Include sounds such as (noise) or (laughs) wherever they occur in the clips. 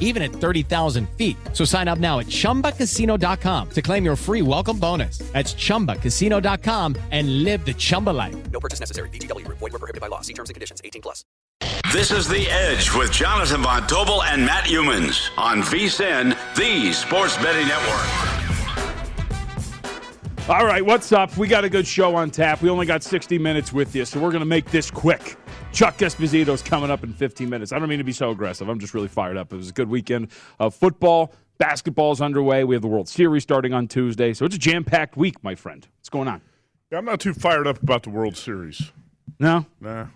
even at 30,000 feet. So sign up now at chumbacasino.com to claim your free welcome bonus. That's chumbacasino.com and live the Chumba life. No purchase necessary. VGW Group. Void were prohibited by law. See terms and conditions. 18 plus. This is The Edge with Jonathan Von Tobel and Matt Youmans on VSIN, the Sports Betting Network. All right, what's up? We got a good show on tap. We only got 60 minutes with you, so we're going to make this quick. Chuck Esposito's coming up in 15 minutes. I don't mean to be so aggressive. I'm just really fired up. It was a good weekend of football. Basketball's underway. We have the World Series starting on Tuesday. So it's a jam packed week, my friend. What's going on? Yeah, I'm not too fired up about the World Series. No? Nah.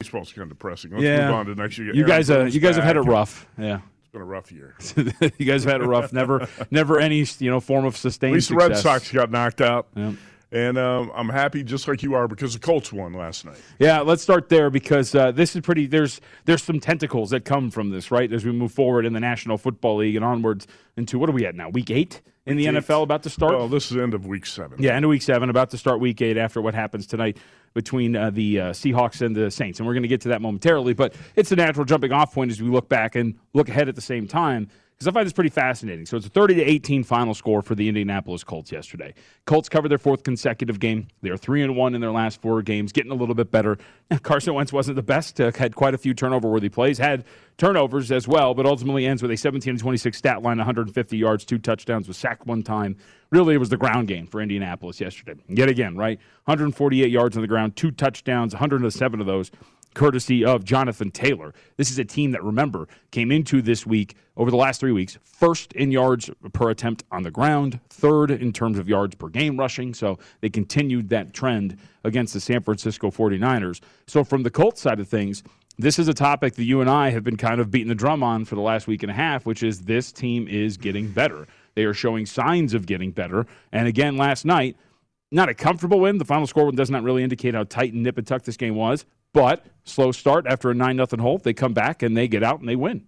Baseball's kind of depressing. Let's yeah. move on to next year. You Aaron guys, uh, you guys have had it rough. Yeah. It's been a rough year. (laughs) you guys have had a rough. Never, never any you know form of sustained. At least the Red. Sox got knocked out. Yeah. And um, I'm happy, just like you are, because the Colts won last night. Yeah, let's start there because uh, this is pretty. There's there's some tentacles that come from this, right? As we move forward in the National Football League and onwards into what are we at now? Week eight in the. NFL, about to start. Well, this is the end of week seven. yeah, end of week seven, about to start week eight after what happens tonight between uh, the uh, Seahawks and the Saints, and we're going to get to that momentarily. But it's a natural jumping off point as we look back and look ahead at the same time. Because I find this pretty fascinating. So it's a 30 to 18 final score for the Indianapolis Colts yesterday. Colts covered their fourth consecutive game. They are three and one in their last four games, getting a little bit better. (laughs) Carson Wentz wasn't the best. Uh, had quite a few turnover-worthy plays. Had turnovers as well, but ultimately ends with a 17 to 26 stat line, 150 yards, two touchdowns, was sacked one time. Really, it was the ground game for Indianapolis yesterday. Yet again, right? 148 yards on the ground, two touchdowns, 107 of those courtesy of Jonathan Taylor. This is a team that, remember, came into this week, over the last three weeks, first in yards per attempt on the ground, third in terms of yards per game rushing. So they continued that trend against the San Francisco 49ers. So, from the Colts side of things, this is a topic that you and I have been kind of beating the drum on for the last week and a half, which is this team is getting better. They are showing signs of getting better. And again, last night, not a comfortable win. The final score does not really indicate how tight and nip and tuck this game was, but slow start after a 9 0 hole. They come back and they get out and they win.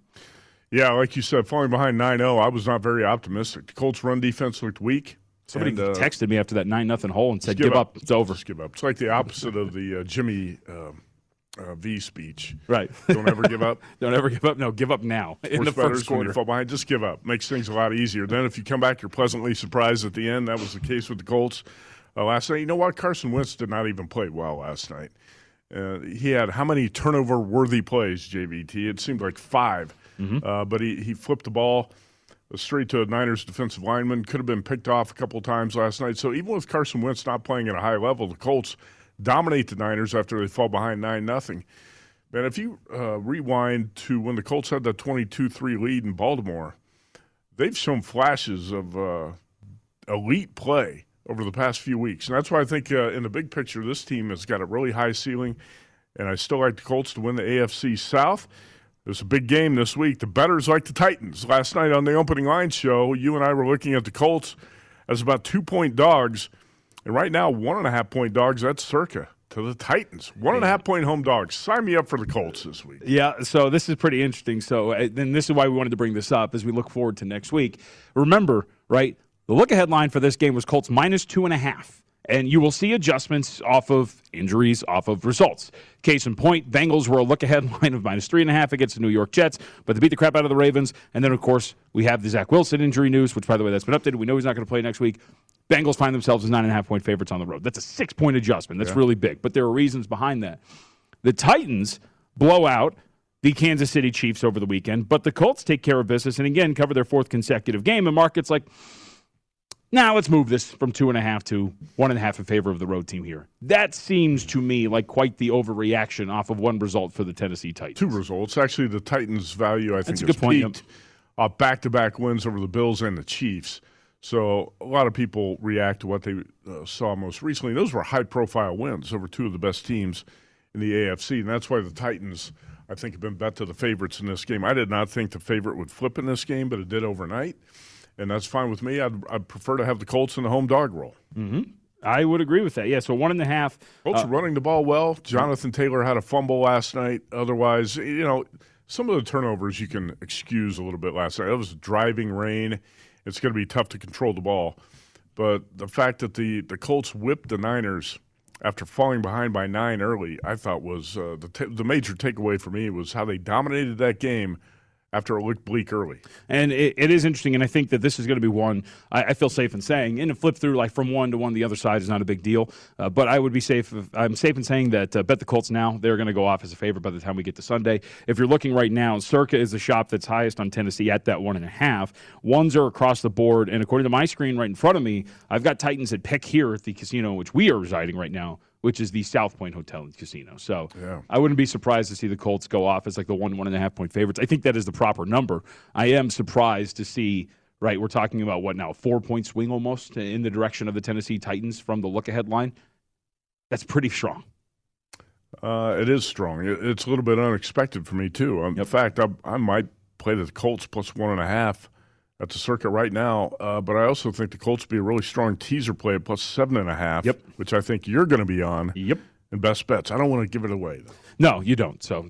Yeah, like you said, falling behind 9 0, I was not very optimistic. The Colts' run defense looked weak. Somebody and, uh, texted me after that 9 0 hole and said, give give, up. up. It's over. Just give up. It's like the opposite of the uh, Jimmy um uh, V speech. Right. Don't ever give up. (laughs) Don't ever give up. No, give up now (laughs) in the first when you quarter. fall behind, just give up. Makes things a lot easier. Then if you come back, you're pleasantly surprised at the end. That was the case with the Colts uh, last night. You know what? Carson Wentz did not even play well last night. Uh, he had how many turnover-worthy plays, JVT? It seemed like 5 uh, but he, he flipped the ball straight to a Niners defensive lineman. Could have been picked off a couple times last night. So even with Carson Wentz not playing at a high level, the Colts dominate the Niners after they fall behind nine nothing. Man, if you uh, rewind to when the Colts had that 22-3 lead in Baltimore, they've shown flashes of uh, elite play over the past few weeks. And that's why I think uh, in the big picture, this team has got a really high ceiling. And I still like the Colts to win the AFC South. There's a big game this week. The betters like the Titans. Last night on the opening line show, you and I were looking at the Colts as about two point dogs. And right now, one and a half point dogs, that's circa to the Titans. One and a half point home dogs. Sign me up for the Colts this week. Yeah, so this is pretty interesting. So, uh, then this is why we wanted to bring this up as we look forward to next week. Remember, right? The look ahead line for this game was Colts minus two and a half. And you will see adjustments off of injuries, off of results. Case in point, Bengals were a look ahead (laughs) line of minus three and a half against the New York Jets, but they beat the crap out of the Ravens. And then, of course, we have the Zach Wilson injury news, which, by the way, that's been updated. We know he's not going to play next week. Bengals find themselves as nine and a half point favorites on the road. That's a six point adjustment. That's yeah. really big, but there are reasons behind that. The Titans blow out the Kansas City Chiefs over the weekend, but the Colts take care of business and again cover their fourth consecutive game. And markets like, now let's move this from two and a half to one and a half in favor of the road team here. That seems to me like quite the overreaction off of one result for the Tennessee Titans. Two results. Actually, the Titans' value, I think, That's a good point, back to back wins over the Bills and the Chiefs. So a lot of people react to what they uh, saw most recently. Those were high profile wins over two of the best teams in the AFC, and that's why the Titans, I think, have been bet to the favorites in this game. I did not think the favorite would flip in this game, but it did overnight and that's fine with me. I'd, I'd prefer to have the Colts in the home dog role. Mm-hmm. I would agree with that. Yeah, so one and a half. Colts uh, running the ball well. Jonathan Taylor had a fumble last night. Otherwise, you know, some of the turnovers you can excuse a little bit last night. It was driving rain. It's going to be tough to control the ball. But the fact that the, the Colts whipped the Niners after falling behind by nine early, I thought was uh, the, t- the major takeaway for me was how they dominated that game – after it looked bleak early. And it, it is interesting, and I think that this is going to be one I, I, feel safe in saying. And a flip through like from one to one, the other side is not a big deal. Uh, but I would be safe. If, I'm safe in saying that uh, bet the Colts now. They're going to go off as a favorite by the time we get to Sunday. If you're looking right now, Circa is the shop that's highest on Tennessee at that one and a half. Ones are across the board, and according to my screen right in front of me, I've got Titans at pick here at the casino, which we are residing right now which is the South Point Hotel and Casino. So yeah. I wouldn't be surprised to see the Colts go off as like the one, one and a half point favorites. I think that is the proper number. I am surprised to see, right, we're talking about what now, four point swing almost in the direction of the Tennessee Titans from the look ahead line. That's pretty strong. Uh, it is strong. It's a little bit unexpected for me, too. Um, yep. In fact, I, I might play the Colts plus one and a half at the Circa right now. Uh, but I also think the Colts be a really strong teaser play at plus seven and a half. Yep. Which I think you're going to be on. Yep. And best bets. I don't want to give it away though. No, you don't. So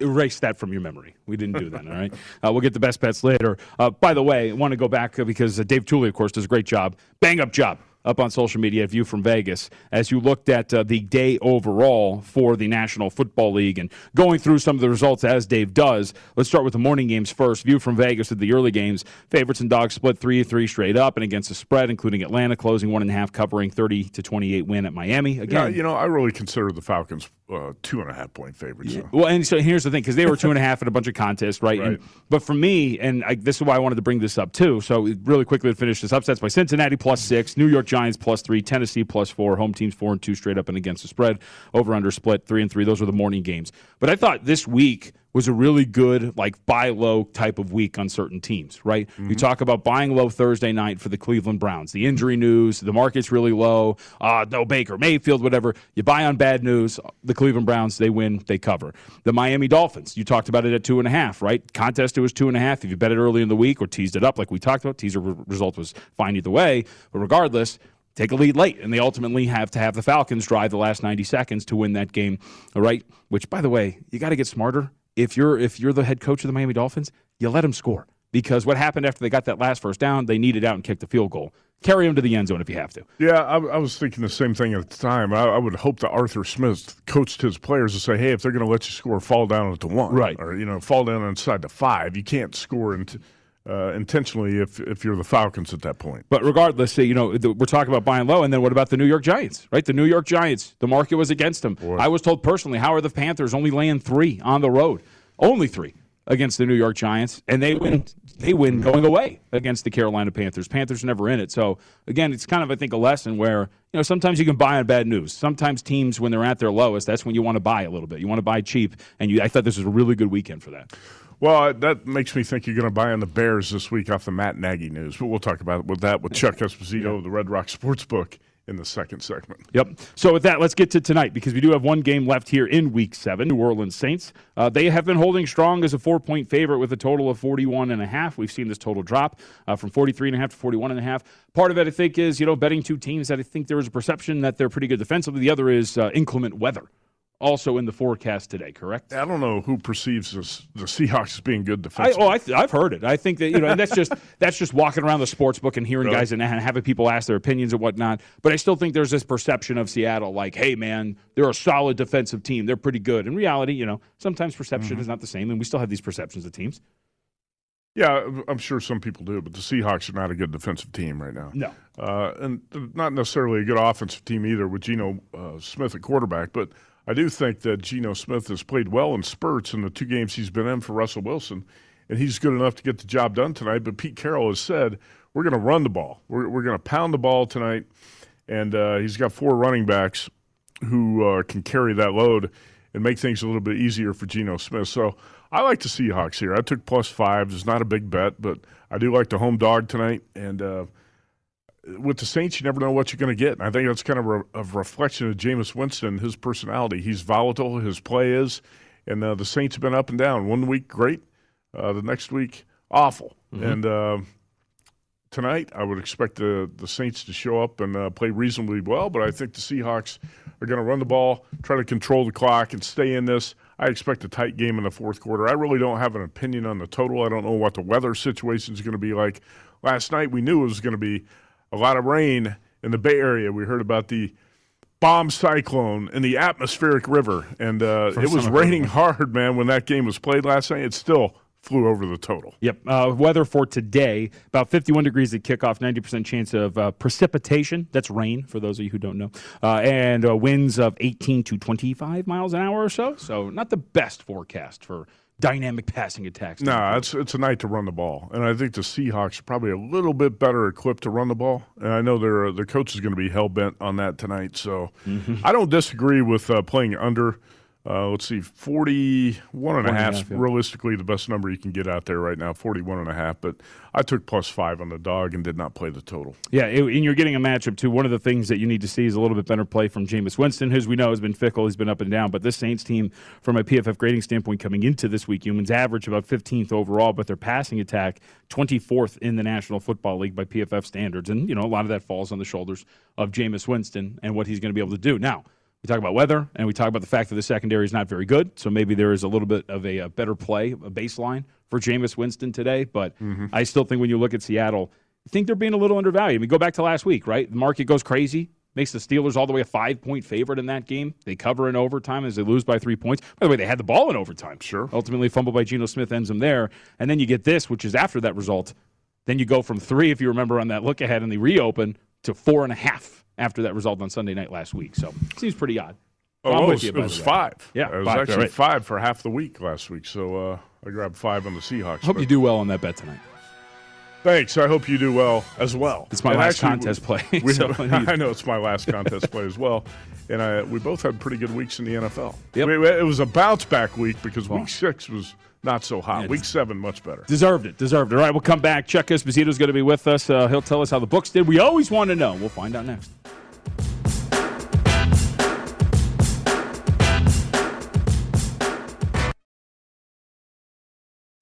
erase that from your memory. We didn't do that. all right. (laughs) Uh, we'll get the best bets later. Uh, by the way, I want to go back because uh, Dave Tuley, of course, does a great job. Bang up job up on social media at View from Vegas as you looked at uh, the day overall for the National Football League and going through some of the results as Dave does. Let's start with the morning games first. View from Vegas at the early games. Favorites and dogs split 3 3 straight up and against the spread, including Atlanta closing one and a half, covering 30 to 28 win at Miami. Again, yeah, you know, I really consider the Falcons uh, two and a half point favorites. Yeah. Well, and so here's the thing because they were two and a half in a bunch of contests, right? right. And, but for me, and I, this is why I wanted to bring this up too. So really quickly to finish this upsets by Cincinnati plus six, New York Giants plus three, Tennessee plus four, home teams four and two straight up and against the spread, over under split three and three. Those were the morning games. But I thought this week was a really good like buy low type of week on certain teams, right? Mm-hmm. We talk about buying low Thursday night for the Cleveland Browns. The injury news, the market's really low. Uh, no Baker Mayfield, whatever. You buy on bad news. The Cleveland Browns, they win, they cover. The Miami Dolphins, you talked about it at two and a half, right? Contest it was two and a half. If you bet it early in the week or teased it up like we talked about, teaser result was fine either way. But regardless, take a lead late, and they ultimately have to have the Falcons drive the last 90 seconds to win that game. All right, which by the way, you got to get smarter if you're if you're the head coach of the Miami Dolphins, you let them score because what happened after they got that last first down, they needed out and kicked the field goal. Carry them to the end zone if you have to. Yeah, I, I was thinking the same thing at the time. I, I, would hope that Arthur Smith coached his players to say, "Hey, if they're going to let you score, fall down at the one, right, or you know, fall down inside the five. You can't score into." Uh, intentionally if if you're the Falcons at that point. But regardless, you know we're talking about buying low, and then what about the New York Giants? Right, the New York Giants. The market was against them. Boy. I was told personally, how are the Panthers only laying three on the road? only three against the New York Giants, and they win. They win going away against the Carolina Panthers. Panthers never in it. So again, it's kind of I think a lesson where you know sometimes you can buy on bad news. Sometimes teams when they're at their lowest, that's when you want to buy a little bit. You want to buy cheap, and you, I thought this was a really good weekend for that. Well, that makes me think you're going to buy on the Bears this week off the Matt Nagy news. But we'll talk about it with that with Chuck Esposito of the Red Rock Sportsbook in the second segment. Yep. So with that, let's get to tonight because we do have one game left here in Week Seven. New Orleans Saints. Uh, they have been holding strong as a four-point favorite with a total of 41 and a half. We've seen this total drop uh, from 43 and a half to 41 and a half. Part of it, I think, is you know betting two teams that I think there is a perception that they're pretty good defensively. The other is uh, inclement weather also in the forecast today, correct? I don't know who perceives this, the Seahawks as being good I, defensively. oh, I th- I've heard it. I think that you know, and that's just (laughs) that's just walking around the sports book and hearing Really? guys and, and having people ask their opinions and whatnot. But I still think there's this perception of Seattle, like, hey, man, they're a solid defensive team. They're pretty good. In reality, you know, sometimes perception Mm-hmm. is not the same, and we still have these perceptions of teams. yeah, I'm sure some people do, but the Seahawks are not a good defensive team right now. No. Uh, and not necessarily a good offensive team either with Geno uh, Smith at quarterback. But I do think that Geno Smith has played well in spurts in the two games he's been in for Russell Wilson, and he's good enough to get the job done tonight. But Pete Carroll has said we're going to run the ball. We're, we're going to pound the ball tonight, and uh, he's got four running backs who uh, can carry that load and make things a little bit easier for Geno Smith. So I like the Seahawks here. I took plus five. It's not a big bet, but I do like the home dog tonight. And uh, with the Saints, you never know what you're going to get. And I think that's kind of a, a reflection of Jameis Winston, his personality. He's volatile, his play is. And uh, the Saints have been up and down. One week, great. Uh, the next week, awful. And uh, tonight, I would expect the, the Saints to show up and uh, play reasonably well, but I think the Seahawks are going to run the ball, try to control the clock, and stay in this. I expect a tight game in the fourth quarter. I really don't have an opinion on the total. I don't know what the weather situation is going to be like. Last night, we knew it was going to be a lot of rain in the Bay Area. We heard about the bomb cyclone in the atmospheric river, and uh, it was raining hard, man, when that game was played last night. It still flew over the total. Yep. Uh, weather for today about 51 degrees at kickoff, 90% chance of uh, precipitation. That's rain, for those of you who don't know. Uh, and uh, winds of 18 to 25 miles an hour or so. So, not the best forecast for dynamic passing attacks. No, it's it's a night to run the ball, and I think the Seahawks are probably a little bit better equipped to run the ball. And I know their their coach is going to be hell bent on that tonight. So I don't disagree with uh, playing under. Uh, let's see, 41 and a half yeah. realistically the best number you can get out there right now, 41 and a half. But I took plus five on the dog and did not play the total. Yeah, it- and you're getting a matchup too. One of the things that you need to see is a little bit better play from Jameis Winston, who, as we know, has been fickle. He's been up and down. But this Saints team, from a PFF grading standpoint, coming into this week, humans average about 15th overall, but their passing attack 24th in the National Football League by PFF standards. And you know, a lot of that falls on the shoulders of Jameis Winston and what he's going to be able to do now. We talk about weather, and we talk about the fact that the secondary is not very good. So maybe there is a little bit of a, a better play, a baseline for Jameis Winston today. But mm-hmm. I still think when you look at Seattle, I think they're being a little undervalued. I mean, go back to last week, right? The market goes crazy, makes the Steelers all the way a five point favorite in that game. They cover in overtime as they lose by three points. By the way, they had the ball in overtime. Sure. Ultimately, fumbled by Geno Smith ends them there. And then you get this, which is after that result. Then you go from three, if you remember on that look ahead in the reopen, to four and a half after that result on Sunday night last week. So seems pretty odd. Oh, I'm it was, you, it was five. Yeah, it was five, actually right. five for half the week last week. So uh, I grabbed five on the Seahawks. Hope you do well on that bet tonight. Thanks. I hope you do well as well. It's my And last actually, contest play, (laughs) we- so (laughs) I know it's my last contest play as well. (laughs) And I, we both had pretty good weeks in the NFL. Yep. We- it was a bounce back week because week six was not so hot. Yeah, week seven, much better. Deserved it. Deserved it. All right, we'll come back. Chuck Esposito's going to be with us. Uh, he'll tell us how the books did. We always want to know. We'll find out next.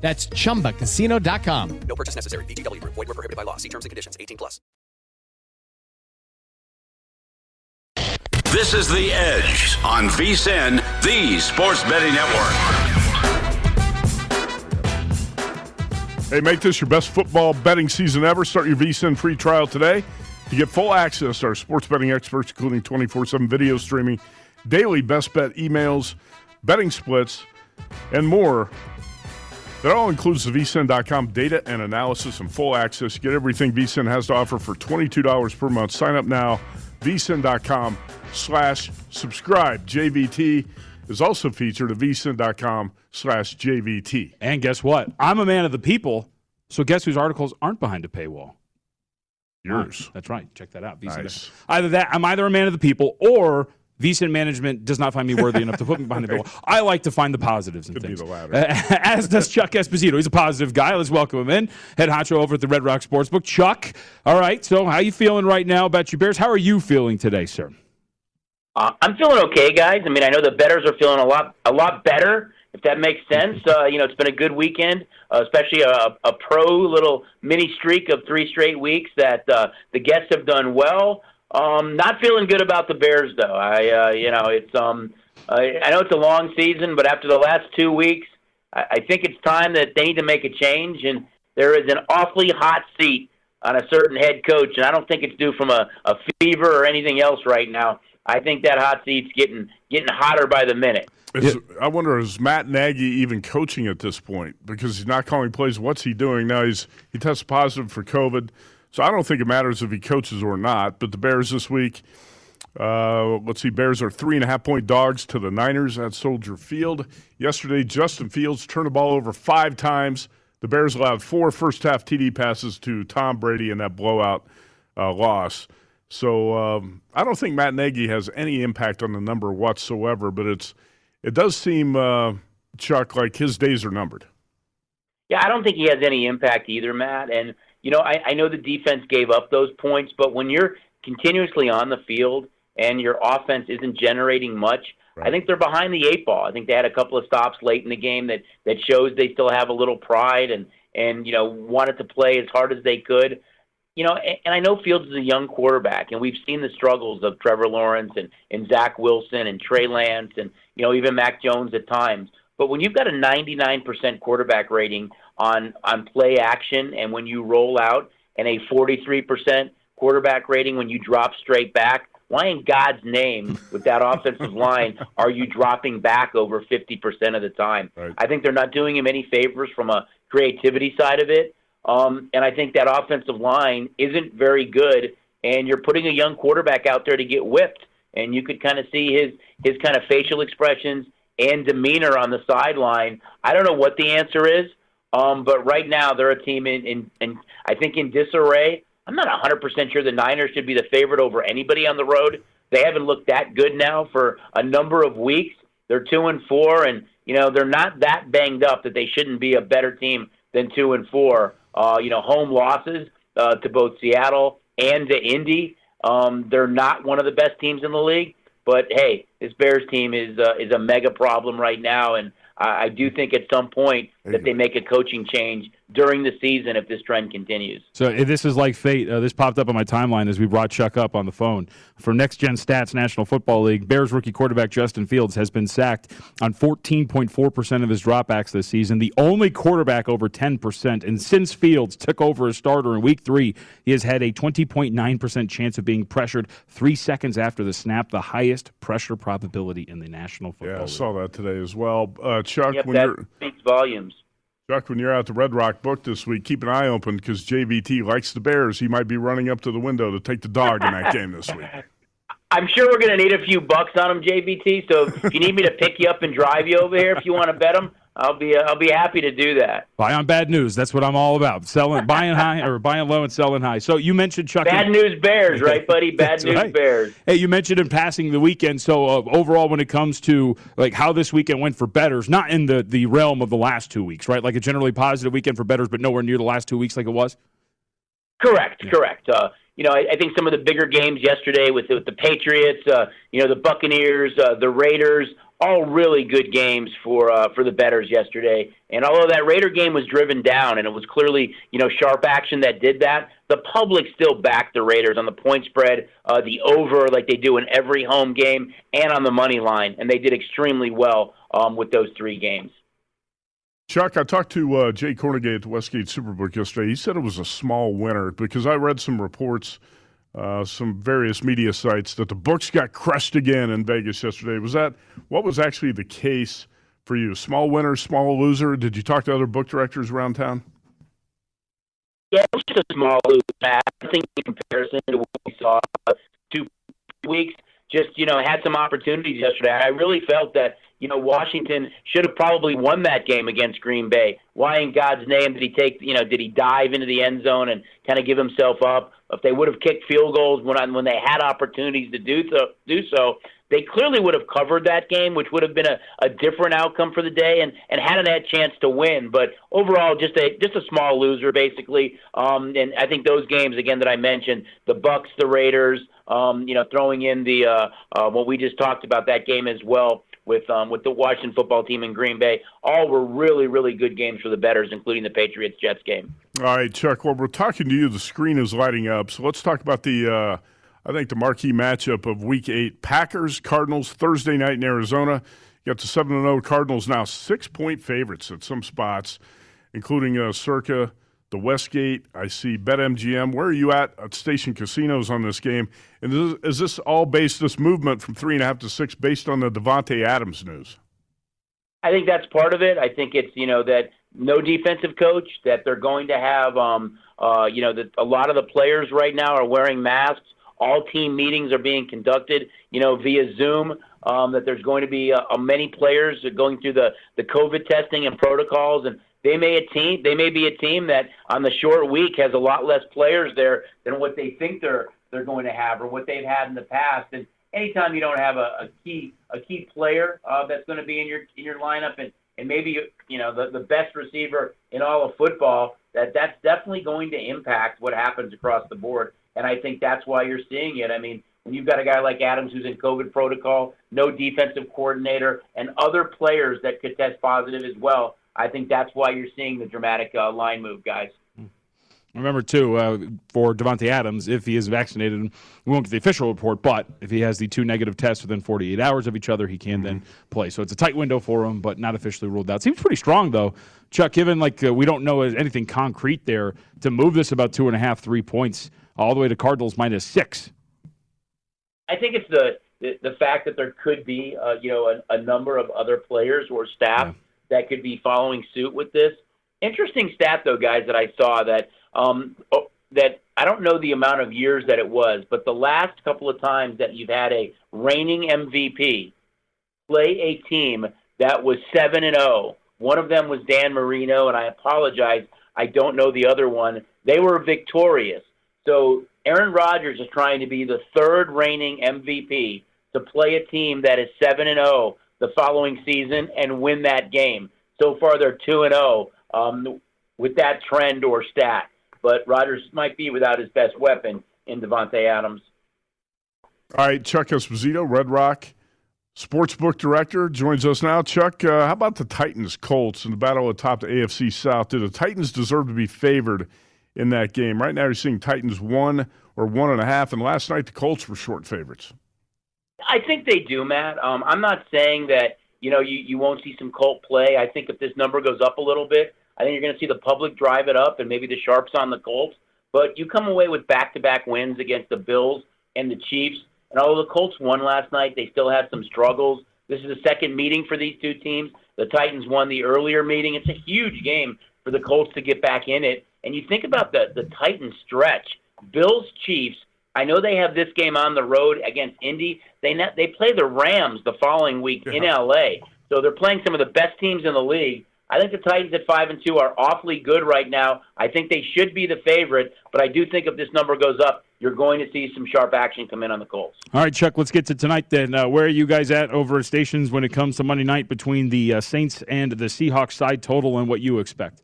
That's chumbacasino.com. No purchase necessary. VGW Group. Void were prohibited by law. See terms and conditions. 18 plus. This is The Edge on VSIN, the Sports Betting Network. Hey, make this your best football betting season ever. Start your VSIN free trial today to get full access to our sports betting experts, including 24 7 video streaming, daily best bet emails, betting splits, and more. That all includes the vsin.com data and analysis and full access. Get everything vsin has to offer for $22 per month. Sign up now, vsin.com slash subscribe. JVT is also featured at vsin.com slash JVT. And guess what? I'm a man of the people, so guess whose articles aren't behind a paywall? Yours. That's right. Check that out. VSIN. Nice. Either that, I'm either a man of the people, or VSIN management does not find me worthy enough to put me behind the (laughs) paywall. I like to find the positives in Could be things. the. (laughs) As does Chuck Esposito. He's a positive guy. Let's welcome him in. Head honcho over at the Red Rock Sportsbook. Chuck, all right. So how you feeling right now about your Bears? How are you feeling today, sir? Uh, I'm feeling okay, guys. I mean, I know the betters are feeling a lot, a lot better, if that makes sense. Uh, you know, it's been a good weekend, uh, especially a, a pro little mini streak of three straight weeks that uh, the guests have done well. Um, not feeling good about the Bears, though. I, uh, you know, it's um, I, I know it's a long season, but after the last two weeks, I, I think it's time that they need to make a change. And there is an awfully hot seat on a certain head coach, and I don't think it's due from a, a fever or anything else right now. I think that hot seat's getting getting hotter by the minute. Is, I wonder is Matt Nagy even coaching at this point because he's not calling plays. What's he doing now? He's he tested positive for COVID, so I don't think it matters if he coaches or not. But the Bears this week, uh, let's see, Bears are three and a half point dogs to the Niners at Soldier Field. Yesterday, Justin Fields turned the ball over five times. The Bears allowed four first half TD passes to Tom Brady in that blowout uh, loss. So um, I don't think Matt Nagy has any impact on the number whatsoever, but it's it does seem uh, Chuck like his days are numbered. Yeah, I don't think he has any impact either, Matt. And you know, I, I know the defense gave up those points, but when you're continuously on the field and your offense isn't generating much, I think they're behind the eight ball. I think they had a couple of stops late in the game that that shows they still have a little pride and and you know wanted to play as hard as they could. You know, and, and I know Fields is a young quarterback, and we've seen the struggles of Trevor Lawrence and and Zach Wilson and Trey Lance and you know even Mac Jones at times. But when you've got a 99% quarterback rating on on play action, and when you roll out, and a 43% quarterback rating when you drop straight back, why in God's name, with that (laughs) offensive line, are you dropping back over 50% of the time? Right. I think they're not doing him any favors from a creativity side of it. Um, and I think that offensive line isn't very good, and you're putting a young quarterback out there to get whipped. And you could kind of see his his kind of facial expressions and demeanor on the sideline. I don't know what the answer is, um, but right now they're a team in, in, in I think in disarray. I'm not 100% sure the Niners should be the favorite over anybody on the road. They haven't looked that good now for a number of weeks. They're two and four, and you know they're not that banged up that they shouldn't be a better team than two and four. Uh, you know, home losses uh, to both Seattle and to Indy. Um, they're not one of the best teams in the league, but hey, this Bears team is uh, is a mega problem right now, and I, I do think at some point that they make a coaching change during the season if this trend continues. So this is like fate. Uh, this popped up on my timeline as we brought Chuck up on the phone. For Next Gen Stats National Football League, Bears rookie quarterback Justin Fields has been sacked on 14.4% of his dropbacks this season, the only quarterback over 10%. And since Fields took over as starter in week three, he has had a 20.9% chance of being pressured three seconds after the snap, the highest pressure probability in the National Football Yeah, I League. saw that today as well. Uh, Chuck, Yep, when that you're speaks volumes. Chuck, when you're out the Red Rock book this week, keep an eye open because JVT likes the Bears. He might be running up to the window to take the dog in that (laughs) game this week. I'm sure we're going to need a few bucks on him, JVT. So if you need me to pick you up and drive you over here, if you want to bet him, I'll be uh, I'll be happy to do that. Buy on bad news. That's what I'm all about. Selling, buying high or buying low and selling high. So you mentioned Chuck. Bad news Bears, right, buddy? Bad news right. Bears. Hey, you mentioned in passing the weekend. So uh, overall, when it comes to like how this weekend went for betters, not in the the realm of the last two weeks, right? Like a generally positive weekend for betters, but nowhere near the last two weeks like it was. Correct, correct. Uh, you know, I, I think some of the bigger games yesterday with the, with the Patriots, uh, you know, the Buccaneers, uh, the Raiders, all really good games for uh, for the betters yesterday. And although that Raider game was driven down, and it was clearly you know sharp action that did that, the public still backed the Raiders on the point spread, uh, the over, like they do in every home game, and on the money line, and they did extremely well um, with those three games. Chuck, I talked to uh, Jay Kornegay at the Westgate Superbook yesterday. He said it was a small winner because I read some reports, uh, some various media sites that the books got crushed again in Vegas yesterday. Was that what was actually the case for you? Small winner, small loser? Did you talk to other book directors around town? Yeah, it was just a small lose. I think in comparison to what we saw two weeks, just you know had some opportunities yesterday. I really felt that you know Washington should have probably won that game against Green Bay. Why in God's name did he take you know did he dive into the end zone and kind of give himself up? If they would have kicked field goals when when they had opportunities to do so, do so, they clearly would have covered that game, which would have been a, a different outcome for the day and, and had a chance to win. But overall, just a just a small loser basically. Um, and I think those games again that I mentioned, the Bucks, the Raiders, um, you know, throwing in the uh, uh, what we just talked about that game as well with um, with the Washington football team in Green Bay, all were really really good games for the betters, including the Patriots Jets game. All right, Chuck. While we're talking to you, the screen is lighting up. So let's talk about the, uh, I think, the marquee matchup of Week Eight: Packers Cardinals Thursday night in Arizona. You got the seven and zero Cardinals now six point favorites at some spots, including uh, Circa, the Westgate. I see BetMGM. Where are you at at Station Casinos on this game? And is, is this all based this movement from three and a half to six based on the Davante Adams news? I think that's part of it. I think it's you know that no defensive coach that they're going to have. Um, uh, you know that a lot of the players right now are wearing masks. All team meetings are being conducted, you know, via Zoom. Um, that there's going to be uh, many players going through the the COVID testing and protocols, and they may a team they may be a team that on the short week has a lot less players there than what they think they're they're going to have or what they've had in the past. And anytime you don't have a, a key a key player uh, that's going to be in your in your lineup and and maybe you know the the best receiver in all of football that that's definitely going to impact what happens across the board and I think that's why you're seeing it I mean when you've got a guy like Adams who's in COVID protocol no defensive coordinator and other players that could test positive as well I think that's why you're seeing the dramatic uh, line move guys Remember, too, uh, for Davante Adams, if he is vaccinated, we won't get the official report, but if he has the two negative tests within 48 hours of each other, he can then play. So it's a tight window for him, but not officially ruled out. Seems pretty strong, though. Chuck, given like uh, we don't know anything concrete there, to move this about two and a half, three points all the way to Cardinals minus six. I think it's the the, the fact that there could be, uh, you know, a, a number of other players or staff that could be following suit with this. Interesting stat, though, guys, that I saw that um, oh, that I don't know the amount of years that it was, but the last couple of times that you've had a reigning MVP play a team that was 7 and 0. One of them was Dan Marino, and I apologize, I don't know the other one. They were victorious. So Aaron Rodgers is trying to be the third reigning MVP to play a team that is 7 and 0 the following season and win that game. So far, they're 2 and 0 um, with that trend or stat. But Rodgers might be without his best weapon in Davante Adams. All right, Chuck Esposito, Red Rock Sportsbook Director, joins us now. Chuck, uh, how about the Titans Colts in the battle atop the AFC South? Do the Titans deserve to be favored in that game? Right now, you're seeing Titans one or one and a half, and last night the Colts were short favorites. I think they do, Matt. Um, I'm not saying that you know you, you won't see some Colt play. I think if this number goes up a little bit, I think you're going to see the public drive it up and maybe the sharps on the Colts. But you come away with back-to-back wins against the Bills and the Chiefs. And although the Colts won last night, they still had some struggles. This is the second meeting for these two teams. The Titans won the earlier meeting. It's a huge game for the Colts to get back in it. And you think about the the Titans stretch: Bills, Chiefs. I know they have this game on the road against Indy. They ne- they play the Rams the following week in LA. So they're playing some of the best teams in the league. I think the Titans at five and two are awfully good right now. I think they should be the favorite, but I do think if this number goes up, you're going to see some sharp action come in on the Colts. All right, Chuck, let's get to tonight then. Uh, where are you guys at over stations when it comes to Monday night between the uh, Saints and the Seahawks side total and what you expect?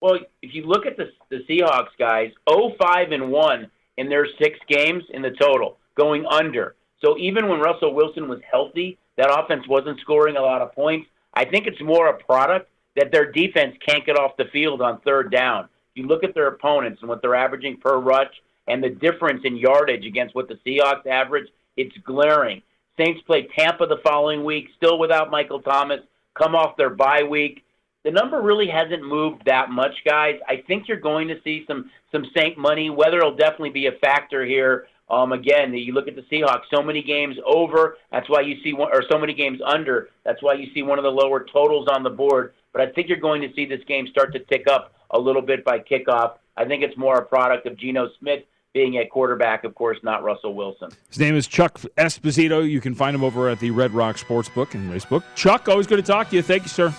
Well, if you look at the, the Seahawks guys, 0-5 and 1 in their six games in the total, going under. So even when Russell Wilson was healthy, that offense wasn't scoring a lot of points. I think it's more a product that their defense can't get off the field on third down. You look at their opponents and what they're averaging per rush and the difference in yardage against what the Seahawks average, it's glaring. Saints play Tampa the following week, still without Michael Thomas, come off their bye week. The number really hasn't moved that much, guys. I think you're going to see some some Saint money. Weather will definitely be a factor here. Um, again, you look at the Seahawks, so many games over. That's why you see one, or so many games under. That's why you see one of the lower totals on the board. But I think you're going to see this game start to tick up a little bit by kickoff. I think it's more a product of Geno Smith being at quarterback, of course, not Russell Wilson. His name is Chuck Esposito. You can find him over at the Red Rock Sportsbook and Racebook. Chuck, always good to talk to you. Thank you, sir.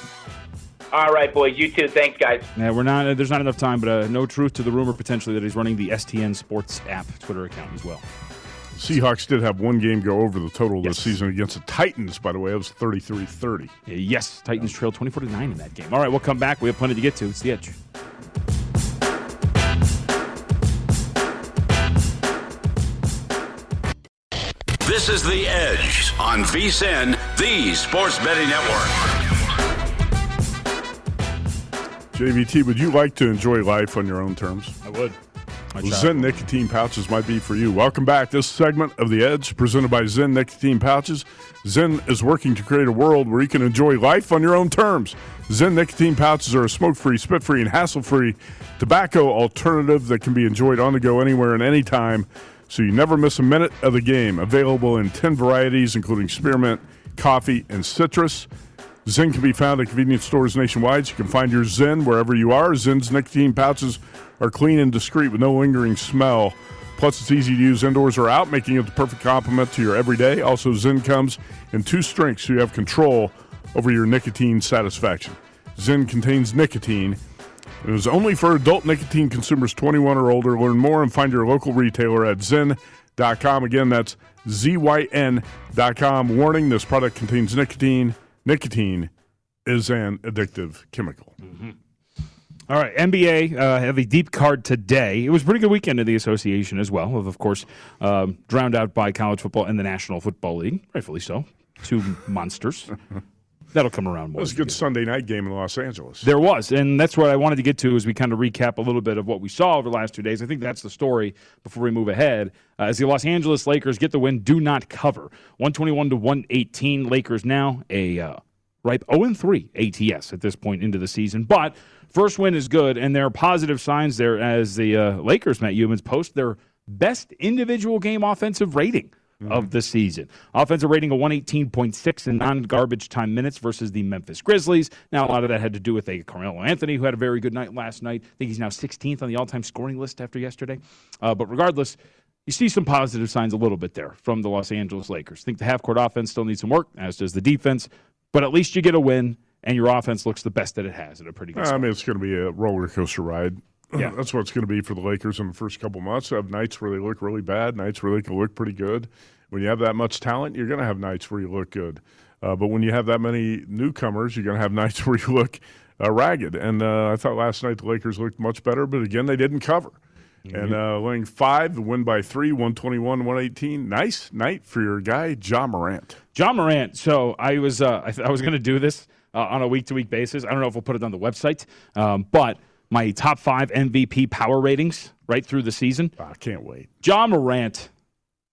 All right, boys. You too. Thanks, guys. Yeah, we're not. There's not enough time, but uh, no truth to the rumor potentially that he's running the STN Sports app Twitter account as well. Seahawks did have one game go over the total yes. this season against the Titans, by the way. It was 33 30. Yes, Titans trailed 24 9 in that game. All right, we'll come back. We have plenty to get to. It's the edge. This is The Edge on VSIN, the Sports Betting Network. JVT, would you like to enjoy life on your own terms? I would. Well, Zyn nicotine pouches might be for you. Welcome back. This segment of The Edge, presented by Zyn nicotine pouches. Zyn is working to create a world where you can enjoy life on your own terms. Zyn nicotine pouches are a smoke free, spit free, and hassle free tobacco alternative that can be enjoyed on the go anywhere and anytime so you never miss a minute of the game. Available in 10 varieties, including spearmint, coffee, and citrus. Zyn can be found at convenience stores nationwide. You can find your Zyn wherever you are. Zyn's nicotine pouches are clean and discreet with no lingering smell. Plus, it's easy to use indoors or out, making it the perfect complement to your everyday. Also, Zyn comes in two strengths, so you have control over your nicotine satisfaction. Zyn contains nicotine it is only for adult nicotine consumers 21 or older. Learn more and find your local retailer at zyn.com. Again, that's zyn.com. Warning this product contains nicotine. Nicotine is an addictive chemical. Mm-hmm. All right, NBA uh, have a deep card today. It was a pretty good weekend in the association as well, of, course, um, drowned out by college football and the National Football League, rightfully so. Two (laughs) monsters. That'll come around more. It was a good Sunday night game in Los Angeles. There was, and that's what I wanted to get to as we kind of recap a little bit of what we saw over the last two days. I think that's the story before we move ahead. Uh, as the Los Angeles Lakers get the win, do not cover. 121 to 118. Lakers now a uh, ripe 0 3 ATS at this point into the season. But first win is good, and there are positive signs there as the uh, Lakers, Matt Youmans, post their best individual game offensive rating mm-hmm. of the season. Offensive rating of 118.6 in non garbage time minutes versus the Memphis Grizzlies. Now, a lot of that had to do with a Carmelo Anthony who had a very good night last night. I think he's now 16th on the all time scoring list after yesterday. Uh, but regardless, you see some positive signs a little bit there from the Los Angeles Lakers. I think the half court offense still needs some work, as does the defense. but at least you get a win, and your offense looks the best that it has at a pretty good. I spot. mean, it's going to be a roller coaster ride. Yeah. (clears throat) That's what it's going to be for the Lakers in the first couple months. They have nights where they look really bad, nights where they can look pretty good. When you have that much talent, you're going to have nights where you look good. Uh, but when you have that many newcomers, you're going to have (laughs) nights where you look uh, ragged. And uh, I thought last night the Lakers looked much better, but again, they didn't cover. And uh, laying five, the win by three, 121 118. Nice night for your guy, Ja Morant. Ja Morant. So I was uh, I, th- I was going to do this uh, on a week to week basis. I don't know if we'll put it on the website, um, but my top five MVP power ratings right through the season. Ah, I can't wait. Ja Morant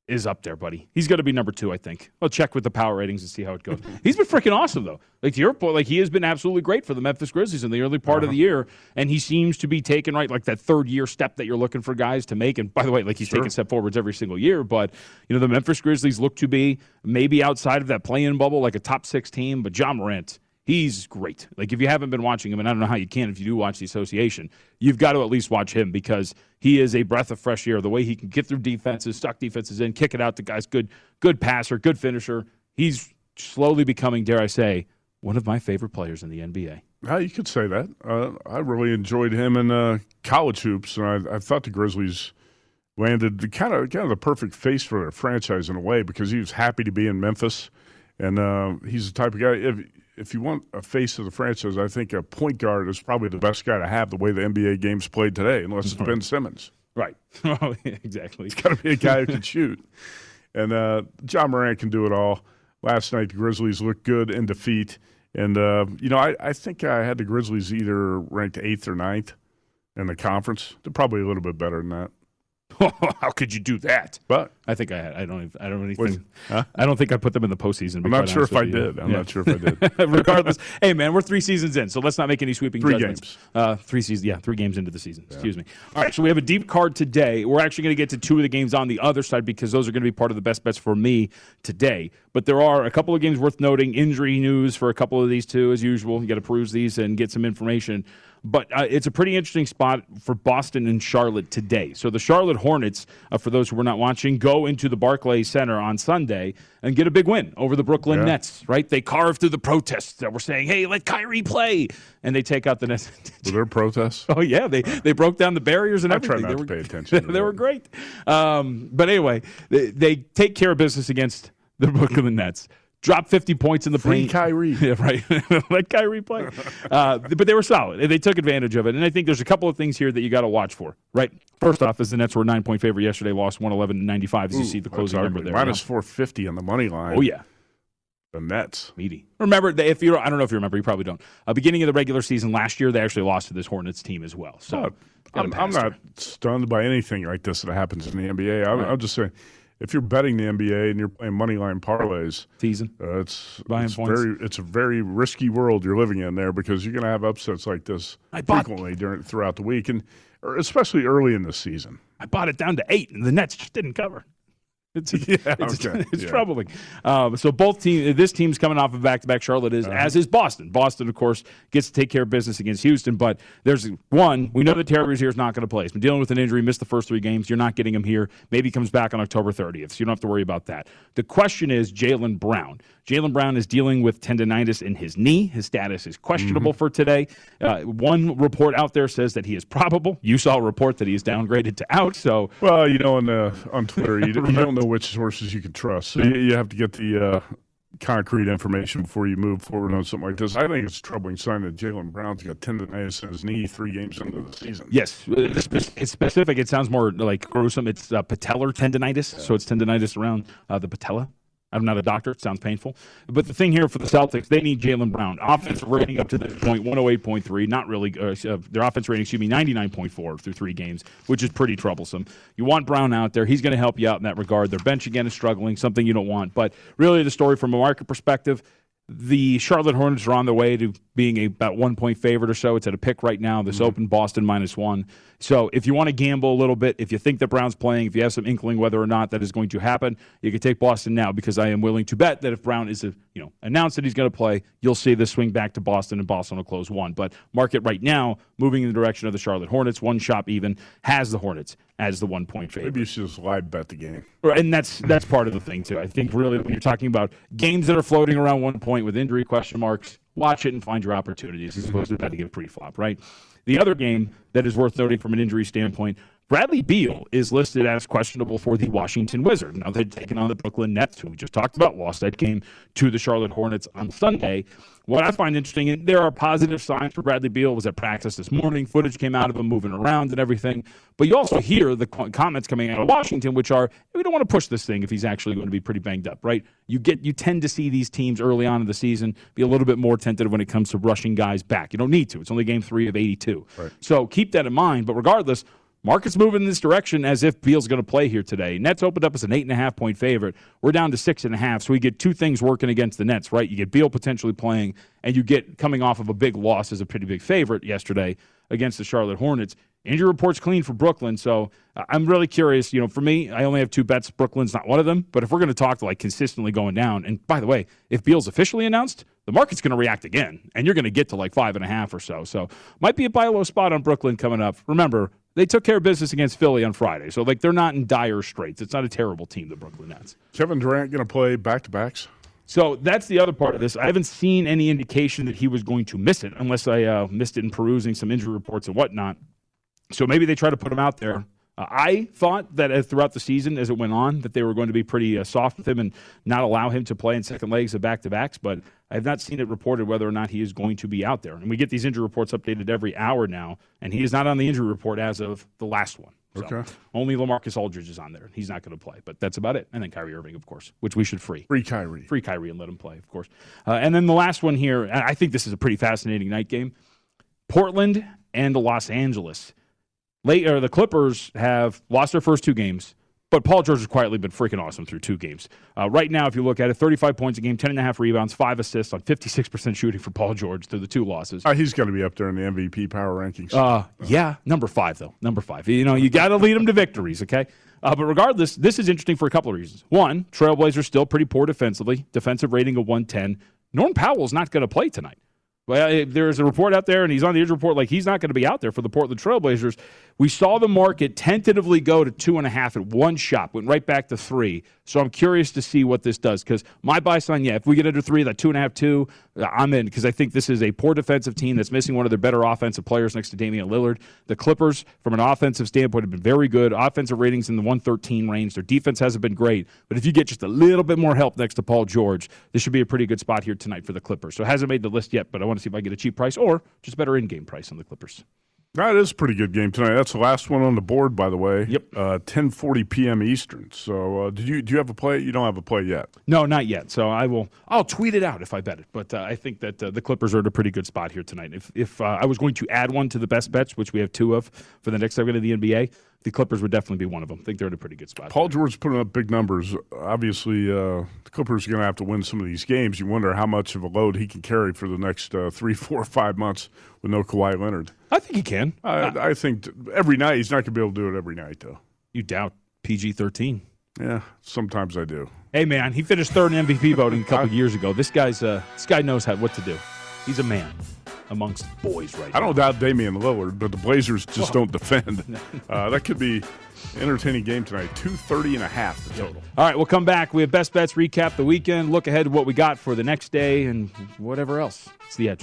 is up there, buddy. He's going to be number two, I think. I'll check with the power ratings and see how it goes. (laughs) He's been freaking awesome, though. Like to your point, like he has been absolutely great for the Memphis Grizzlies in the early part of the uh-huh. year, and he seems to be taking right like that third year step that you're looking for guys to make. And by the way, like he's taking step forwards every single year. But you know the Memphis Grizzlies look to be maybe outside of that play-in bubble, like a top six team. But Ja Morant. He's great. Like if you haven't been watching him, and I don't know how you can if you do watch the association, you've got to at least watch him because he is a breath of fresh air. The way he can get through defenses, suck defenses in, kick it out to guys, good, good passer, good finisher. He's slowly becoming, dare I say, one of my favorite players in the NBA. Yeah, you could say that. Uh, I really enjoyed him in uh, college hoops, and I, I thought the Grizzlies landed the kind of kind of the perfect face for their franchise in a way because he was happy to be in Memphis, and uh, he's the type of guy. If if you want a face of the franchise, I think a point guard is probably the best guy to have the way the NBA game's played today, unless it's Ben Simmons. Right. (laughs) Oh, exactly. It's got to be a guy who can shoot. And uh, Ja Morant can do it all. Last night, the Grizzlies looked good in defeat. And, uh, you know, I, I think I had the Grizzlies either ranked eighth or ninth in the conference. They're probably a little bit better than that. (laughs) How could you do that? But I think I had. I don't. Even, I don't think. huh? I don't think I put them in the postseason. I'm not sure if I you. did. I'm Yeah. not sure if I did. (laughs) Regardless, hey man, we're three seasons in, so let's not make any sweeping Three judgments. games. Uh, three seasons. Yeah, three games into the season. Excuse me. All right, so we have a deep card today. We're actually going to get to two of the games on the other side because those are going to be part of the best bets for me today. But there are a couple of games worth noting. Injury news for a couple of these too, as usual. You got to peruse these and get some information. But uh, it's a pretty interesting spot for Boston and Charlotte today. So the Charlotte Hornets, uh, for those who were not watching, go into the Barclays Center on Sunday and get a big win over the Brooklyn Yeah. Nets. Right? They carved through the protests that were saying, "Hey, let Kyrie play," and they take out the Nets. (laughs) Were there protests? Oh yeah, they they broke down the barriers and I try everything. not they to were, pay (laughs) attention to they were great. Um, but anyway, they, they take care of business against the (laughs) Brooklyn Nets. Drop 50 points in the Free. Kyrie. (laughs) Yeah, right. (laughs) Let Kyrie play. (laughs) Uh, but they were solid. They took advantage of it. And I think there's a couple of things here that you got to watch for, right? First off, is the Nets were a nine point favorite yesterday, lost 111 to 95, as you see the closing number there. Minus 450 on the money line. Oh, yeah. The Nets. Meaty. Remember, if you I don't know if you remember, you probably don't. Uh, beginning of the regular season last year, they actually lost to this Hornets team as well. So Look, I'm, I'm not stunned by anything like this that happens in the NBA. I'm, Right. I'm just saying, if you're betting the NBA and you're playing money line parlays, season. uh, it's Buying it's points. very it's a very risky world you're living in there because you're going to have upsets like this I bought- frequently during throughout the week and or especially early in the season. I bought it down to eight, and the Nets just didn't cover. It's, (laughs) Yeah, it's, okay, (laughs) it's yeah. troubling. Um, so both team, this team's coming off of back-to-back. Charlotte is, Uh-huh. as is Boston. Boston, of course, gets to take care of business against Houston. But there's one. We know that Terry Rozier is not going to play. He's been dealing with an injury, missed the first three games. You're not getting him here. Maybe he comes back on October 30th, so you don't have to worry about that. The question is Jaylen Brown. Jaylen Brown is dealing with tendonitis in his knee. His status is questionable Mm-hmm. for today. Uh, one report out there says that he is probable. You saw a report that he is downgraded to out. So Well, you know, on uh, on Twitter, you, you don't (laughs) know which sources you can trust. So you, you have to get the uh, concrete information before you move forward on something like this. I think it's a troubling sign that Jaylen Brown's got tendonitis in his knee three games into the season. Yes, it's specific. It sounds more like gruesome. It's uh, patellar tendonitis, so it's tendonitis around uh, the patella. I'm not a doctor. It sounds painful. But the thing here for the Celtics, they need Jaylen Brown. Offensive rating up to this point, 108.3. Not really. Uh, uh, their offense rating, excuse me, 99.4 through three games, which is pretty troublesome. You want Brown out there. He's going to help you out in that regard. Their bench, again, is struggling, something you don't want. But really, the story from a market perspective, the Charlotte Hornets are on their way to being a about one point favorite or so. It's at a pick right now. This open Boston minus one. So if you want to gamble a little bit, if you think that Brown's playing, if you have some inkling whether or not that is going to happen, you can take Boston now because I am willing to bet that if Brown is a, you know announced that he's going to play, you'll see the swing back to Boston and Boston will close one. But market right now moving in the direction of the Charlotte Hornets. One shop even has the Hornets as the one point favorite. Maybe you should just live bet the game. Right, and that's that's part of the thing too. I think really when you're talking about games that are floating around one point with injury question marks, watch it and find your opportunities as opposed to betting a pre-flop. Right. The other game that is worth noting from an injury standpoint, Bradley Beal is listed as questionable for the Washington Wizards. Now they've taken on the Brooklyn Nets, who we just talked about, lost that game to the Charlotte Hornets on Sunday. What I find interesting, and there are positive signs for Bradley Beal, was at practice this morning. Footage came out of him moving around and everything. But you also hear the comments coming out of Washington, which are, we don't want to push this thing if he's actually going to be pretty banged up, right? You get, you tend to see these teams early on in the season be a little bit more tentative when it comes to rushing guys back. You don't need to. It's only game three of 82. Right. So keep that in mind. But regardless, Market's moving in this direction as if Beal's going to play here today. Nets opened up as an eight and a half point favorite. We're down to six and a half, so we get two things working against the Nets, right? You get Beal potentially playing, and you get coming off of a big loss as a pretty big favorite yesterday against the Charlotte Hornets. Injury report's clean for Brooklyn, so I'm really curious. You know, for me, I only have two bets. Brooklyn's not one of them, but if we're going to talk to like consistently going down, and by the way, if Beal's officially announced, the market's going to react again, and you're going to get to like five and a half or so. So might be a buy low spot on Brooklyn coming up. Remember, they took care of business against Philly on Friday, so like they're not in dire straits. It's not a terrible team, the Brooklyn Nets. Kevin Durant going to play back to backs. So that's the other part of this. I haven't seen any indication that he was going to miss it, unless I uh, missed it in perusing some injury reports and whatnot. So maybe they try to put him out there. Uh, I thought that uh, throughout the season, as it went on, that they were going to be pretty uh, soft with him and not allow him to play in second legs of back to backs. But I have not seen it reported whether or not he is going to be out there. And we get these injury reports updated every hour now, and he is not on the injury report as of the last one. So Okay. Only LaMarcus Aldridge is on there. He's not going to play, but that's about it. And then Kyrie Irving, of course, which we should free. Free Kyrie. Free Kyrie and let him play, of course. Uh, and then the last one here, I think this is a pretty fascinating night game. Portland and the Los Angeles. Late, or the Clippers have lost their first two games, but Paul George has quietly been freaking awesome through two games. Uh, right now, if you look at it, 35 points a game, 10.5 rebounds, 5 assists on 56% shooting for Paul George through the two losses. Uh, he's going to be up there in the MVP power rankings. Uh, yeah, number five though. Number five. You know, you got to lead them to victories. Okay. Uh, but regardless, this is interesting for a couple of reasons. One, Trailblazers still pretty poor defensively. Defensive rating of 110. Norm Powell's not going to play tonight. Well, there's a report out there, and he's on the injury report, like he's not going to be out there for the Portland Trailblazers. We saw the market tentatively go to two and a half at one shot, went right back to three. So I'm curious to see what this does because my buy sign, yeah, if we get under three, that two and a half, two, uh, I'm in because I think this is a poor defensive team that's missing one of their better offensive players next to Damian Lillard. The Clippers, from an offensive standpoint, have been very good. Offensive ratings in the 113 range. Their defense hasn't been great, but if you get just a little bit more help next to Paul George, this should be a pretty good spot here tonight for the Clippers. So it hasn't made the list yet, but I want to see if I get a cheap price or just better in-game price on the Clippers. That is a pretty good game tonight. That's the last one on the board, by the way. Yep. Uh, 10:40 p.m. Eastern. So, uh, did you do you have a play? You don't have a play yet. No, not yet. So I will. I'll tweet it out if I bet it. But uh, I think that uh, the Clippers are at a pretty good spot here tonight. If if uh, I was going to add one to the best bets, which we have two of for the next segment of the NBA, the Clippers would definitely be one of them. I think they're at a pretty good spot. Paul George putting up big numbers. Obviously, uh, the Clippers are going to have to win some of these games. You wonder how much of a load he can carry for the next uh, three, (laughs) four, five months with no Kawhi Leonard. I think he can. I, I think every night he's not going to be able to do it every night, though. You doubt PG thirteen. Yeah, sometimes I do. Hey man, he finished third in MVP voting a couple years ago. This guy's uh, this guy knows how what to do. He's a man amongst boys right I now. don't doubt Damian Lillard, but the Blazers just don't defend. (laughs) Uh, that could be entertaining game tonight. 230 and a half the total. All right, we'll come back. We have best bets, recap the weekend, look ahead to what we got for the next day, and whatever else. It's the edge.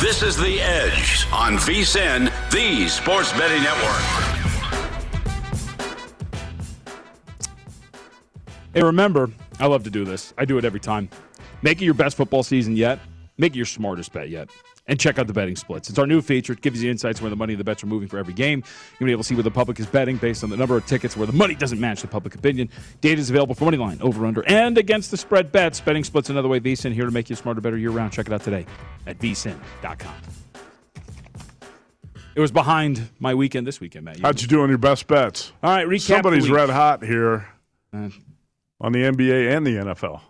This is The Edge on VSIN, the Sports Betting Network. Hey, remember, I love to do this. I do it every time. Make it your best football season yet. Make it your smartest bet yet. And check out the betting splits. It's our new feature. It gives you insights where the money and the bets are moving for every game. You'll be able to see where the public is betting based on the number of tickets where the money doesn't match the public opinion. Data is available for money line, over, under, and against the spread bets. Betting splits another way. VSIN here to make you smarter, better year round. Check it out today at vsin.com. It was behind my weekend this weekend, Matt. How'd you do on your best bets? All right, recap. Somebody's red hot here Uh, on the NBA and the NFL.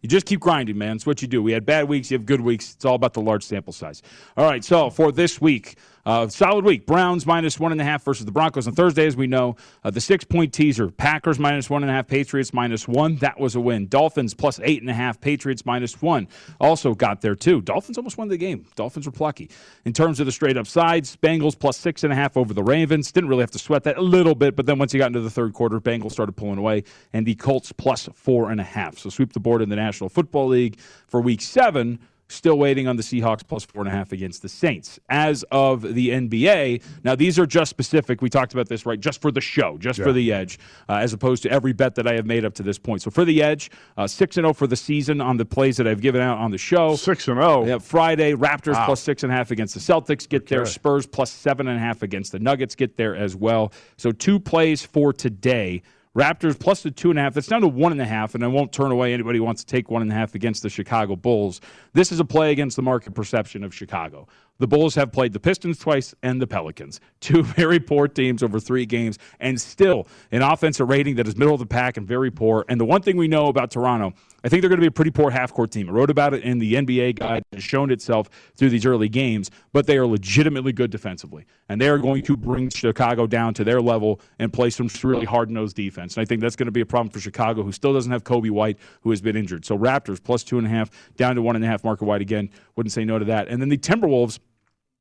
You just keep grinding, man. It's what you do. We had bad weeks, you have good weeks. It's all about the large sample size. All right, so for this week, uh, solid week. Browns minus one and a half versus the Broncos on Thursday, as we know. Uh, the six point teaser Packers minus one and a half, Patriots minus one. That was a win. Dolphins plus eight and a half, Patriots minus one. Also got there, too. Dolphins almost won the game. Dolphins were plucky. In terms of the straight up sides, Bengals plus six and a half over the Ravens. Didn't really have to sweat that a little bit, but then once you got into the third quarter, Bengals started pulling away. And the Colts plus four and a half. So sweep the board in the National Football League for week seven. Still waiting on the Seahawks plus four and a half against the Saints. As of the NBA, now these are just specific. We talked about this, right? Just for the show, just for the edge, uh, as opposed to every bet that I have made up to this point. So for the edge, uh, six and zero for the season on the plays that I've given out on the show. Six and oh. Yeah, Friday, Raptors Wow. plus six and a half against the Celtics get there. Spurs plus seven and a half against the Nuggets get there as well. So two plays for today. Raptors plus the two and a half. That's down to one and a half, and I won't turn away anybody who wants to take one and a half against the Chicago Bulls. This is a play against the market perception of Chicago. The Bulls have played the Pistons twice and the Pelicans, (laughs) two very poor teams over three games, and still an offensive rating that is middle of the pack and very poor. And the one thing we know about Toronto, I think they're going to be a pretty poor half court team. I wrote about it in the NBA guide. Has shown itself through these early games, but they are legitimately good defensively. And they are going to bring Chicago down to their level and play some really hard nosed defense. And I think that's going to be a problem for Chicago, who still doesn't have Coby White, who has been injured. So Raptors plus two and a half, down to one and a half. Marker White again. Wouldn't say no to that. And then the Timberwolves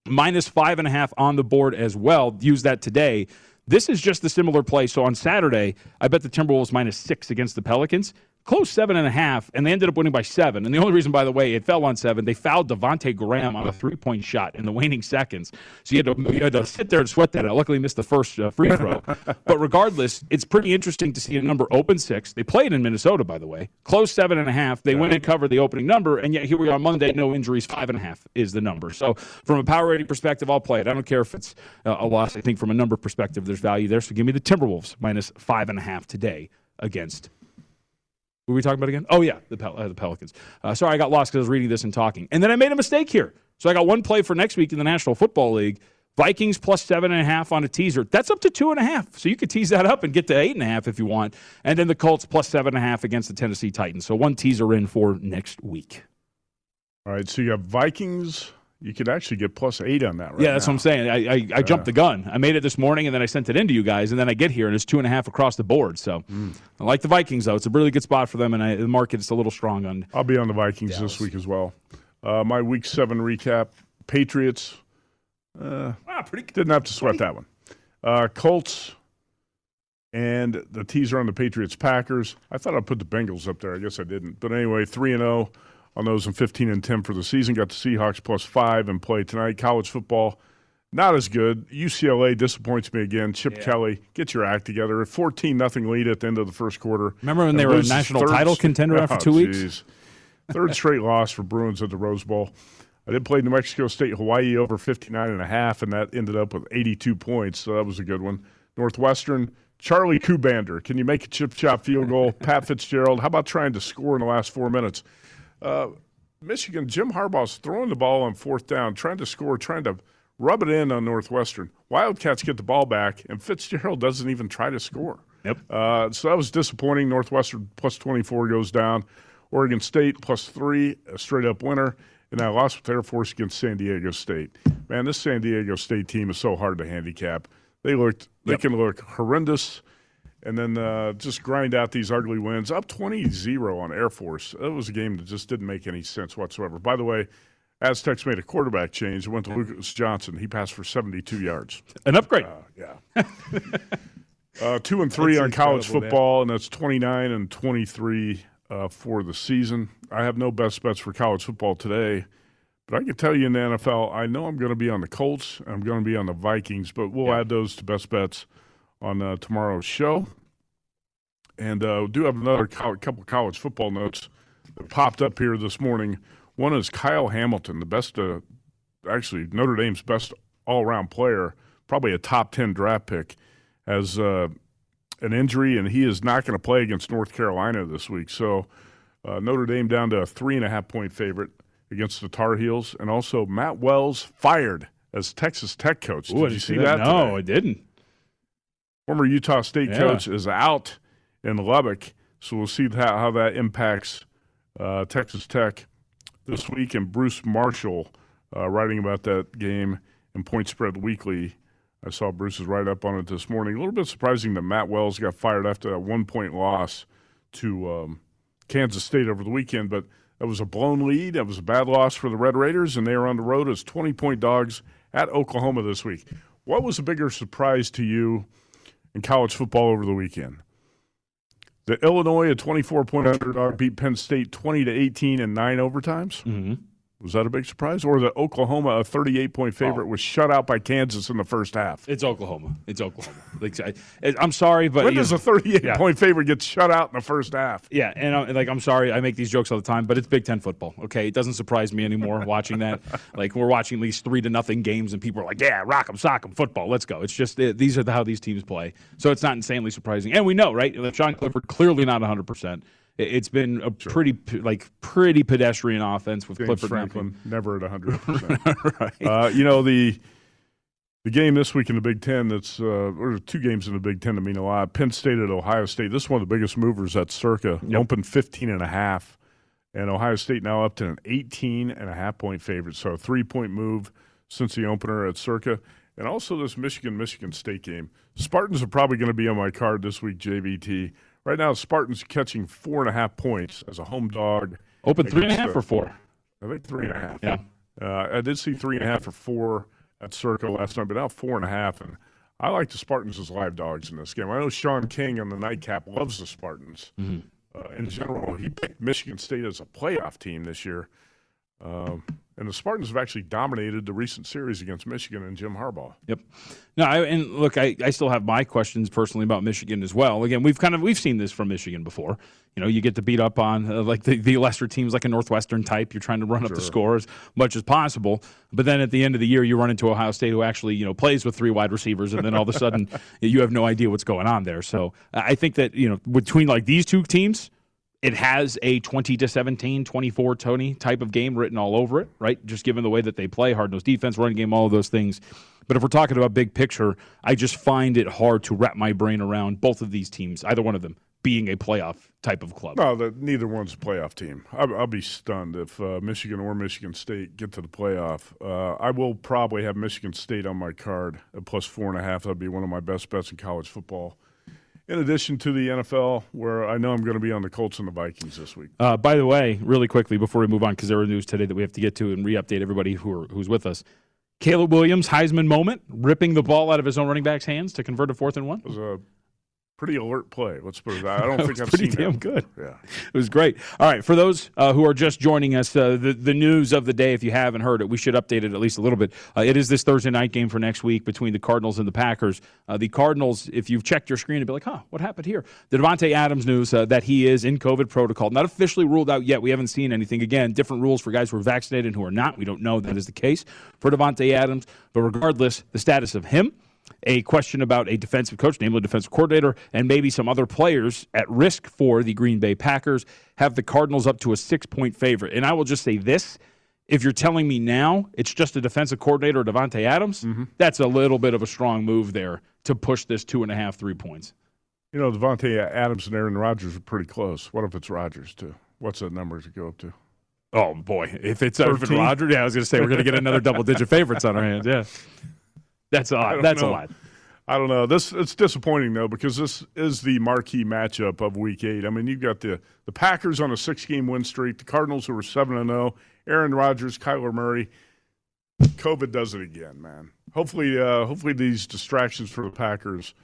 minus five and a half on the board as well. Use that today. This is just a similar play. So on Saturday, I bet the Timberwolves minus six against the Pelicans. Close seven and a half, and they ended up winning by seven. And the only reason, by the way, it fell on seven, they fouled Devonte' Graham on a three point shot in the waning seconds. So you had to, you had to sit there and sweat that out. Luckily, missed the first uh, free throw. (laughs) but regardless, it's pretty interesting to see a number open six. They played in Minnesota, by the way. Close seven and a half. They went and covered the opening number, and yet here we are on Monday, no injuries, five and a half is the number. So from a power rating perspective, I'll play it. I don't care if it's uh, a loss. I think from a number perspective, there's value there. So give me the Timberwolves minus five and a half today against. Were we talking about again? Oh yeah, the Pel- uh, the Pelicans. Uh, sorry, I got lost because I was reading this and talking, and then I made a mistake here. So I got one play for next week in the National Football League. Vikings plus seven and a half on a teaser. That's up to two and a half. So you could tease that up and get to eight and a half if you want. And then the Colts plus seven and a half against the Tennessee Titans. So one teaser in for next week. All right, so you have Vikings. You could actually get plus eight on that right yeah, that's now. what I'm saying. I, I, I jumped the gun. I made it this morning, and then I sent it in to you guys, and then I get here, and it's two and a half across the board. So Hmm. I like the Vikings, though. It's a really good spot for them, and I, the market is a little strong on. I'll be on the Vikings this week as well. Uh, my week seven recap: Patriots. Uh, Ah, pretty didn't have to sweat that one. Uh, Colts and the teaser on the Patriots Packers. I thought I'd put the Bengals up there. I guess I didn't. But anyway, three and zero on those and fifteen and ten for the season. Got the Seahawks plus five and play tonight. College football. Not as good. UCLA disappoints me again. Chip Kelly, get your act together. A fourteen nothing lead at the end of the first quarter. Remember when they were a national third- title (laughs) contender after Oh, two weeks? Oh, jeez. Third straight loss for Bruins at the Rose Bowl. I did play New Mexico State, Hawaii over 59 and a half, and that ended up with 82 points. So that was a good one. Northwestern, Charlie Kuhbander. Can you make a chip chop field goal? (laughs) Pat Fitzgerald. How about trying to score in the last four minutes? Uh, Michigan, Jim Harbaugh's throwing the ball on fourth down, trying to score, trying to rub it in on Northwestern. Wildcats get the ball back, and Fitzgerald doesn't even try to score. Yep. Uh, so that was disappointing. Northwestern plus 24 goes down. Oregon State plus three, a straight up winner. And I lost with Air Force against San Diego State. Man, this San Diego State team is so hard to handicap. They looked, they can look horrendous, and then uh, just grind out these ugly wins. Up 20-0 on Air Force. That was a game that just didn't make any sense whatsoever. By the way, Aztecs made a quarterback change. It went to Lucas Johnson. He passed for 72 yards. An upgrade. yeah. (laughs) Uh, two and three That's on college incredible, man. football, and that's 29 and 23 uh, for the season. I have no best bets for college football today, but I can tell you in the NFL, I know I'm going to be on the Colts I'm going to be on the Vikings, but we'll add those to best bets on uh, tomorrow's show. And uh, we do have another co- couple college football notes that popped up here this morning. One is Kyle Hamilton, the best, uh, actually Notre Dame's best all-around player, probably a top ten draft pick, has uh, an injury and he is not going to play against North Carolina this week. So uh, Notre Dame down to a three and a half point favorite against the Tar Heels, and also Matt Wells fired as Texas Tech coach. Did you see see that? that. No? I didn't. Former Utah State Yeah. coach is out in Lubbock, so we'll see how, how that impacts uh, Texas Tech this week. And Bruce Marshall uh, writing about that game in Point Spread Weekly. I saw Bruce's write up on it this morning. A little bit surprising that Matt Wells got fired after that one point loss to um, Kansas State over the weekend, but that was a blown lead. That was a bad loss for the Red Raiders, and they are on the road as 20 point dogs at Oklahoma this week. What was a bigger surprise to you in college football over the weekend? The Illinois, a 24 point underdog, beat Penn State 20 to 18 in nine overtimes. Mm-hmm. Was that a big surprise? Or the Oklahoma, a 38 point favorite, was shut out by Kansas in the first half? It's Oklahoma. It's Oklahoma. Like, I, I'm sorry, but When does know- a 38 Yeah. point favorite get shut out in the first half? Yeah, and I, like I'm sorry, I make these jokes all the time, but it's Big Ten football. Okay, it doesn't surprise me anymore (laughs) watching that. Like we're watching at least three to nothing games, and people are like, "Yeah, rock 'em, sock 'em, football, let's go." It's just uh, these are the, how these teams play, so it's not insanely surprising. And we know, right? Sean Clifford clearly not 100. Percent It's been a pretty like pretty pedestrian offense with James Clifford. Franklin never at 100%. (laughs) uh, you know, the the game this week in the Big Ten that's, uh, or two games in the Big Ten that mean a lot. Penn State at Ohio State. This is one of the biggest movers at Circa. Open 15 and a half. And Ohio State now up to an 18 and a half point favorite. So a three point move since the opener at Circa. And also this Michigan Michigan State game. Spartans are probably going to be on my card this week, JVT. Right now, Spartans catching four and a half points as a home dog. Open three and a half the- or four? I think three and a half. Yeah. Uh, I did see three and a half or four at Circa last night, but now four and a half. And I like the Spartans as live dogs in this game. I know Sean King on the nightcap loves the Spartans. Mm-hmm. Uh, in general, he picked Michigan State as a playoff team this year. Um, and the Spartans have actually dominated the recent series against Michigan and Jim Harbaugh. Yep. No, I, and look, I, I still have my questions personally about Michigan as well. Again, we've kind of we've seen this from Michigan before. You know, you get to beat up on uh, like the, the lesser teams, like a Northwestern type. You're trying to run up the score as much as possible, but then at the end of the year, you run into Ohio State, who actually you know plays with three wide receivers, and then all of a sudden (laughs) you have no idea what's going on there. So I think that you know between like these two teams. It has a 20 to 17, 24 Tony type of game written all over it, right? Just given the way that they play, hard nosed defense, running game, all of those things. But if we're talking about big picture, I just find it hard to wrap my brain around both of these teams, either one of them, being a playoff type of club. No, the, neither one's a playoff team. I, I'll, be stunned if uh, Michigan or Michigan State get to the playoff. Uh, I will probably have Michigan State on my card at plus four and a half. That'd be one of my best bets in college football in addition to the NFL, where I know I'm going to be on the Colts and the Vikings this week. Uh, by the way, really quickly before we move on, because there are news today that we have to get to and re-update everybody who are, who's with us. Caleb Williams, Heisman moment, ripping the ball out of his own running back's hands to convert a fourth and one. It was a pretty alert play. Let's put it that. I (laughs) don't think I've pretty seen damn that. good. Yeah, it was great. All right, for those uh, who are just joining us, uh, the the news of the day. If you haven't heard it, we should update it at least a little bit. Uh, it is this Thursday night game for next week between the Cardinals and the Packers. Uh, the Cardinals, if you've checked your screen, and be like, "Huh, what happened here?" The Davante Adams news uh, that he is in COVID protocol, not officially ruled out yet. We haven't seen anything. Again, different rules for guys who are vaccinated and who are not. We don't know that is the case for Davante Adams, but regardless, the status of him a question about a defensive coach, namely defensive coordinator, and maybe some other players at risk for the Green Bay Packers, have the Cardinals up to a six point favorite. And I will just say this. If you're telling me now it's just a defensive coordinator, Davante Adams, Mm-hmm. that's a little bit of a strong move there to push this two and a half, three points. You know, Davante Adams and Aaron Rodgers are pretty close. What if it's Rodgers too? What's that number to go up to? Oh boy, if it's if it's 13? Rodgers, yeah, I was going to say we're going to get another double digit favorites on our hands. Yeah, (laughs) that's odd. That's a lot. I don't know. This it's disappointing though because this is the marquee matchup of Week Eight. I mean, you've got the the Packers on a six game win streak, the Cardinals who are seven and zero, Aaron Rodgers, Kyler Murray. COVID does it again, man. Hopefully, uh, hopefully these distractions for the Packers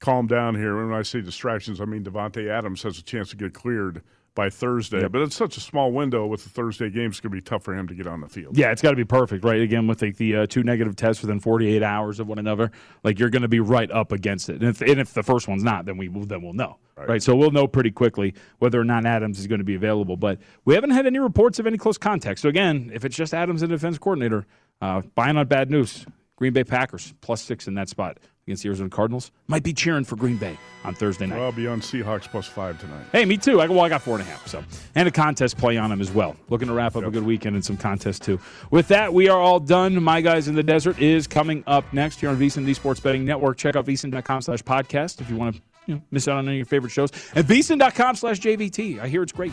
calm down here. When I say distractions, I mean Davante Adams has a chance to get cleared by Thursday. But it's such a small window with the Thursday game; it's going to be tough for him to get on the field. Yeah, it's got to be perfect, right? Again, with like the uh, two negative tests within 48 hours of one another, like you're going to be right up against it. And if, and if the first one's not, then we will, then we'll know, right. So we'll know pretty quickly whether or not Adams is going to be available. But we haven't had any reports of any close contact. So again, if it's just Adams and defense coordinator, uh, buying on bad news. Green Bay Packers plus six in that spot against the Arizona Cardinals might be cheering for Green Bay on Thursday night. Well, I'll be on Seahawks plus five tonight. Hey, me too. I, well, I got four and a half. So, and a contest play on them as well. Looking to wrap up a good weekend and some contests too. With that, we are all done. My guys in the desert is coming up next here on VSiN, the Sports Betting Network. Check out vsin.com slash podcast if you want to you know, miss out on any of your favorite shows. And vsin.com slash JVT. I hear it's great.